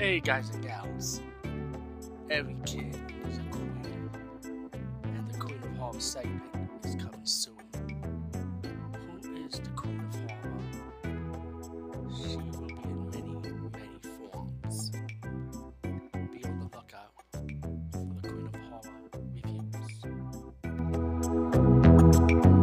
Hey, guys and gals. Every kid is a queen. And the Queen of Horror segment is coming soon. Who is the Queen of Horror? She will be in many, many forms. Be on the lookout for the Queen of Horror reviews.